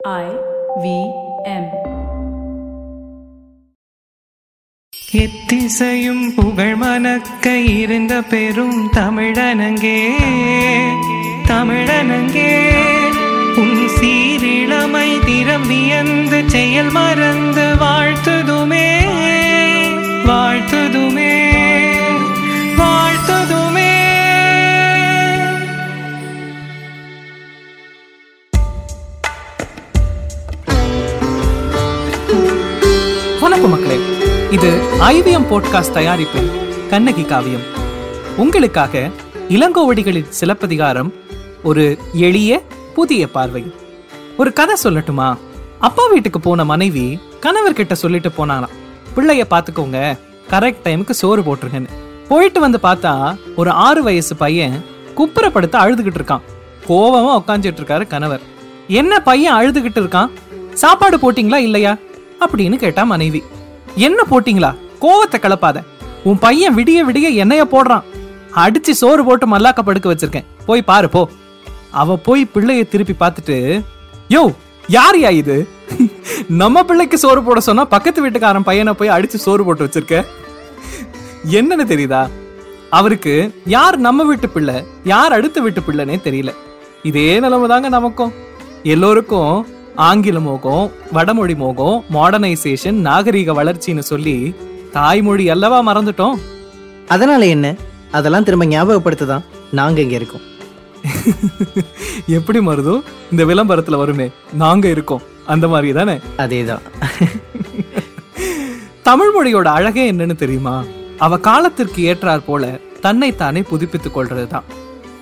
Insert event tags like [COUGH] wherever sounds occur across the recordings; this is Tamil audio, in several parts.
I V M. எத்திசையும் புகழ் மணக்க இருந்த பெரும் தமிழனங்கே தமிழனங்கே உன் சீரிழமை திறம் வியந்து செயல் மறந்து வாழ்த்துதுமே வாழ்த்துதுமே இது ஐவிஎம் போட்காஸ்ட் தயாரிப்பு கண்ணகி காவியம். உங்களுக்காக இளங்கோவடிகளின் சிலப்பதிகாரம் ஒரு எளிய புதிய பார்வை. ஒரு கதை சொல்லட்டுமா? அப்பா வீட்டுக்கு போன மனைவி கணவர்கிட்ட சொல்லிட்டு போனாலாம் பிள்ளைய பாத்துக்கோங்க கரெக்ட் டைமுக்கு சோறு போட்டுருங்கன்னு. போயிட்டு வந்து பார்த்தா ஒரு ஆறு வயசு பையன் குப்புறப்படுத்த அழுதுகிட்டு இருக்கான். கோவமா உட்காந்துட்டு இருக்காரு கணவர். என்ன பையன் அழுதுகிட்டு இருக்கான்? சாப்பாடு போட்டீங்களா இல்லையா? அப்படின்னு கேட்டா மனைவி. என்ன போட்டீங்களா? கோவத்தை கிளப்பாத உன் பையன் விடிய விடிய என்னைய போடுறான். அடிச்சு சோறு போட்டு மல்லாக்க படுக்க வச்சிருக்கேன். போய் பாரு போ. அவ போய் பிள்ளைய திருப்பி பார்த்துட்டு யோ யார் யா இது? நம்ம பிள்ளைக்கு சோறு போட சொன்னா பக்கத்து வீட்டுக்காரன் பையனை போய் அடிச்சு சோறு போட்டு வச்சிருக்க? என்னன்னு தெரியுதா? அவருக்கு யார் நம்ம வீட்டு பிள்ளை யார் அடுத்த வீட்டு பிள்ளைனே தெரியல. இதே நிலைமை தாங்க நமக்கும். எல்லோருக்கும் ஆங்கில மோகம் வடமொழி மோகம் மாடர்னைசேஷன் நாகரீக வளர்ச்சின்னு சொல்லி தாய்மொழி அல்லவா மறந்துட்டோம்? அதனால என்ன? அதெல்லாம் திரும்ப ஞாபகப்படுத்ததான் நாங்க இங்க இருக்கோம். [LAUGHS] எப்படி மருதோ? இந்த விளம்பரத்துல வருமே நாங்க இருக்கோம். அந்த மாதிரி தானே? அதேதான் [LAUGHS] தமிழ் மொழியோட அழகே என்னன்னு தெரியுமா? அவ காலத்திற்கு ஏற்றாற் போல தன்னைத்தானே புதுப்பித்துக் கொள்றதுதான்.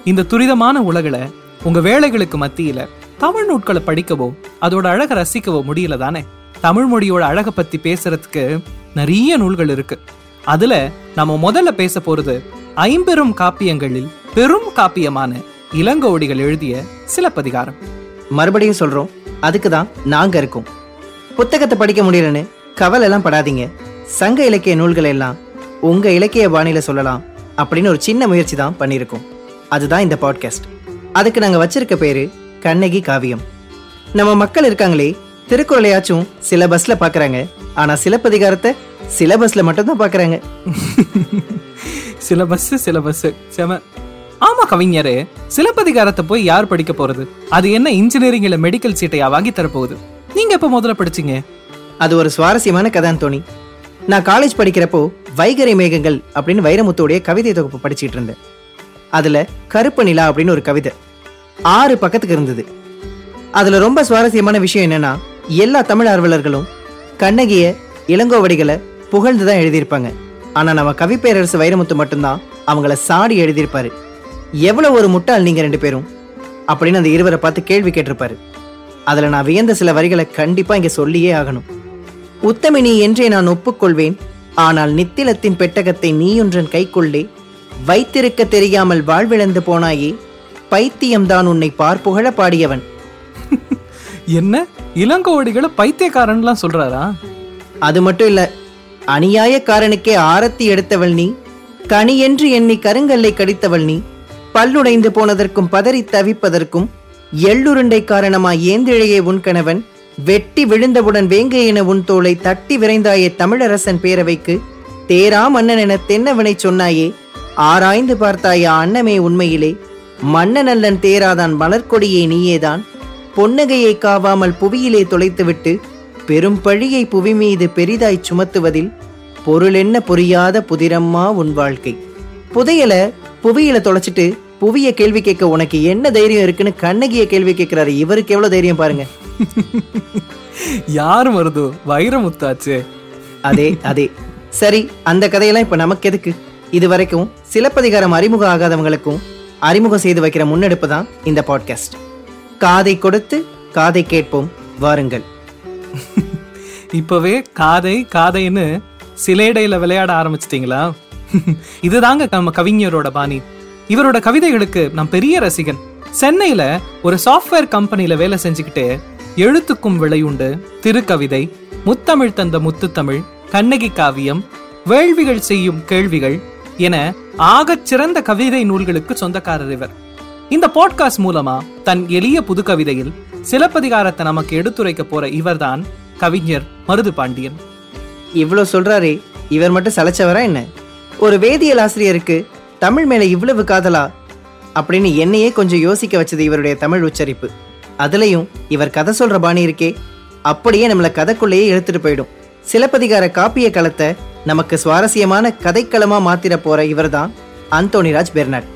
இந்த துரிதமான உலகில உங்க வேலைகளுக்கு மத்தியில தமிழ் நூட்களை படிக்கவோ அதோட அழகை ரசிக்கவோ முடியல தானே? தமிழ் மொழியோட அழகை பத்தி பேசுறதுக்கு நிறைய நூல்கள் இருக்கு. அதுல நம்ம முதல்ல பேச போறது ஐம்பெரும் காப்பியங்களில் பெரும் காப்பியமான இளங்கோடிகள் எழுதிய சிலப்பதிகாரம் மறுபடியும் சொல்றோம் அதுக்கு தான் நாங்க இருக்கோம். புத்தகத்தை படிக்க முடியலன்னு கவலை எல்லாம் படாதீங்க. சங்க இலக்கிய நூல்களை எல்லாம் உங்க இலக்கிய பாணியில சொல்லலாம் அப்படின்னு ஒரு சின்ன முயற்சி தான் பண்ணியிருக்கோம். அதுதான் இந்த பாட்காஸ்ட். அதுக்கு நாங்கள் வச்சிருக்க பேரு கண்ணகி காவியம். நம்ம மக்கள் இருக்காங்களே திருக்குறளையாச்சும் சில பஸ்ல பாக்குறாங்க. ஆனா சிலப்பதிகாரத்தை சிலபஸ்ல மட்டும் தான் பாக்குறாங்க. சிலபஸ் சிலபஸ் செம. ஆமா கவிஞரே சிலப்பதிகாரத்தை போய் யார் படிக்க போறது? அது என்ன இன்ஜினியரிங் இல்ல மெடிக்கல் சீட்டையா வாங்கி தரப்போகுது? நீங்க எப்ப முதல்ல படிச்சீங்க? அது ஒரு சுவாரஸ்யமான கதான் தோணி. நான் காலேஜ் படிக்கிறப்போ வைகரை மேகங்கள் அப்படின்னு வைரமுத்துடைய கவிதை தொகுப்பு படிச்சிட்டு இருந்தேன். அதுல கருப்பு நிலா அப்படின்னு ஒரு கவிதை. ஆறு பக்கத்துக்கு இருந்தது. அதுல ரொம்ப சுவாரஸ்யமான விஷயம் என்னன்னா எல்லா தமிழ் ஆர்வலர்களும் கண்ணகிய இளங்கோவடிகளை புகழ்ந்து தான் எழுதியிருப்பாங்க. ஆனா நம்ம கவிப்பேரரசு வைரமுத்து மட்டும்தான் அவங்கள சாடி எழுதியிருப்பாரு. எவ்வளவு ஒரு முட்டாள் நீங்க ரெண்டு பேரும்? அப்படின்னு அந்த இருவரை பார்த்து கேள்வி கேட்டிருப்பாரு. அதுல நான் வியந்த சில வரிகளை கண்டிப்பா இங்க சொல்லியே ஆகணும். உத்தமினி என்றே நான் ஒப்புக்கொள்வேன். ஆனால் நித்திலத்தின் பெட்டகத்தை நீயொன்றன் கைக்குள்ளே வைத்திருக்க தெரியாமல் வாழ்விழந்து போனாயே பைத்தியம்தான் உன்னை பார்ப்புகழ பாடியவன். என்ன? இளங்கோவடிகளை பைத்தியக்காரன்லாம் சொல்றாரா? அது மட்டும் இல்ல அநியாயக்காரனுக்கே ஆரத்தி எடுத்தவள் நீ கனியென்று எண்ணி கருங்கல்லை கடித்தவள் நீ பல்லுடைந்து போனதற்கும் பதறி தவிப்பதற்கும் எள்ளுருண்டை காரணமாய் ஏந்திழையே உன் கணவன் வெட்டி விழுந்தவுடன் வேங்கை என உன் தோளை தட்டி விரைந்தாயே தமிழரசன் பேரவைக்கு தேரா மன்னன் என தென்னவனை சொன்னாயே ஆராய்ந்து பார்த்தாயா அன்னமே உண்மையிலே மன்னனல்லன் தேராதான் மலர்க்கொடியே நீயேதான். பொன்னகையை காவாமல் புவியிலே தொலைத்துவிட்டு பெரும் பழியை புவி மீது பெரிதாய் சுமத்துவதில் பொருள் என்ன புரியாத புதிரம்மா உன் வாழ்க்கை. புதையல புவியில தொலைச்சிட்டு புவிய கேள்வி கேட்க உனக்கு என்ன தைரியம் இருக்குன்னு கண்ணகிய கேள்வி கேட்கிறாரு. இவருக்கு எவ்வளவு தைரியம் பாருங்க. யார் மருதோ? வைரமுத்தாச்சு. அதே அதே. சரி அந்த கதையெல்லாம் இப்ப நமக்கு எதுக்கு? இது வரைக்கும் சிலப்பதிகாரம் அறிமுகம் ஆகாதவங்களுக்கும் அறிமுகம் செய்து வைக்கிற முன்னெடுப்பு தான் இந்த பாட்காஸ்ட் காதை கொடுத்து காதை கேட்போம். வாருங்கள். [LAUGHS] இப்பவே காதை காதைன்னு சிலேடையில விளையாட ஆரம்பிச்சிட்டீங்களா? [LAUGHS] இதுதாங்க நம்ம கவிஞரோட பாணி. இவரோட கவிதைகளுக்கு நான் பெரிய ரசிகன். சென்னையில ஒரு சாஃப்ட்வேர் கம்பெனியில வேலை செஞ்சுக்கிட்டு எழுத்துக்கும் விளையுண்டு திருக்கவிதை முத்தமிழ் தந்த முத்துத்தமிழ் கண்ணகி காவியம் வேள்விகள் செய்யும் கேள்விகள் என ஆகச் சிறந்த கவிதை நூல்களுக்கு சொந்தக்காரர் இவர். இந்த பாட்காஸ்ட் மூலமா தன் எளிய புது கவிதையில் சிலப்பதிகாரத்தை நமக்கு எடுத்துரைக்க போற இவர்தான் கவிஞர் மருது பாண்டியன் இவ்வளோ சொல்றாரே இவர் மட்டும் சலைச்சவரா என்ன? ஒரு வேதியியல் ஆசிரியருக்கு தமிழ் மேல இவ்வளவு காதலா? அப்படின்னு என்னையே கொஞ்சம் யோசிக்க வச்சது இவருடைய தமிழ் உச்சரிப்பு. அதுலயும் இவர் கதை சொல்ற பாணி இருக்கே அப்படியே நம்மள கதைக்குள்ளேயே இழுத்துட்டு போயிடும். சிலப்பதிகார காப்பிய களத்தை நமக்கு சுவாரஸ்யமான கதைக்களமா மாத்திர போற இவர்தான் அந்தோணிராஜ் பெர்னாட்.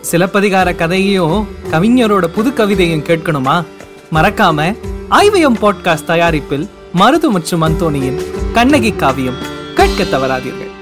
சிலப்பதிகார கதையையும் கவிஞரோட புது கவிதையும் கேட்கணுமா? மறக்காம ஐவிஎம் பாட்காஸ்ட் தயாரிப்பில் மருது மற்றும் அந்தோனியின் கண்ணகி காவியம் கேட்க தவறாதீர்கள்.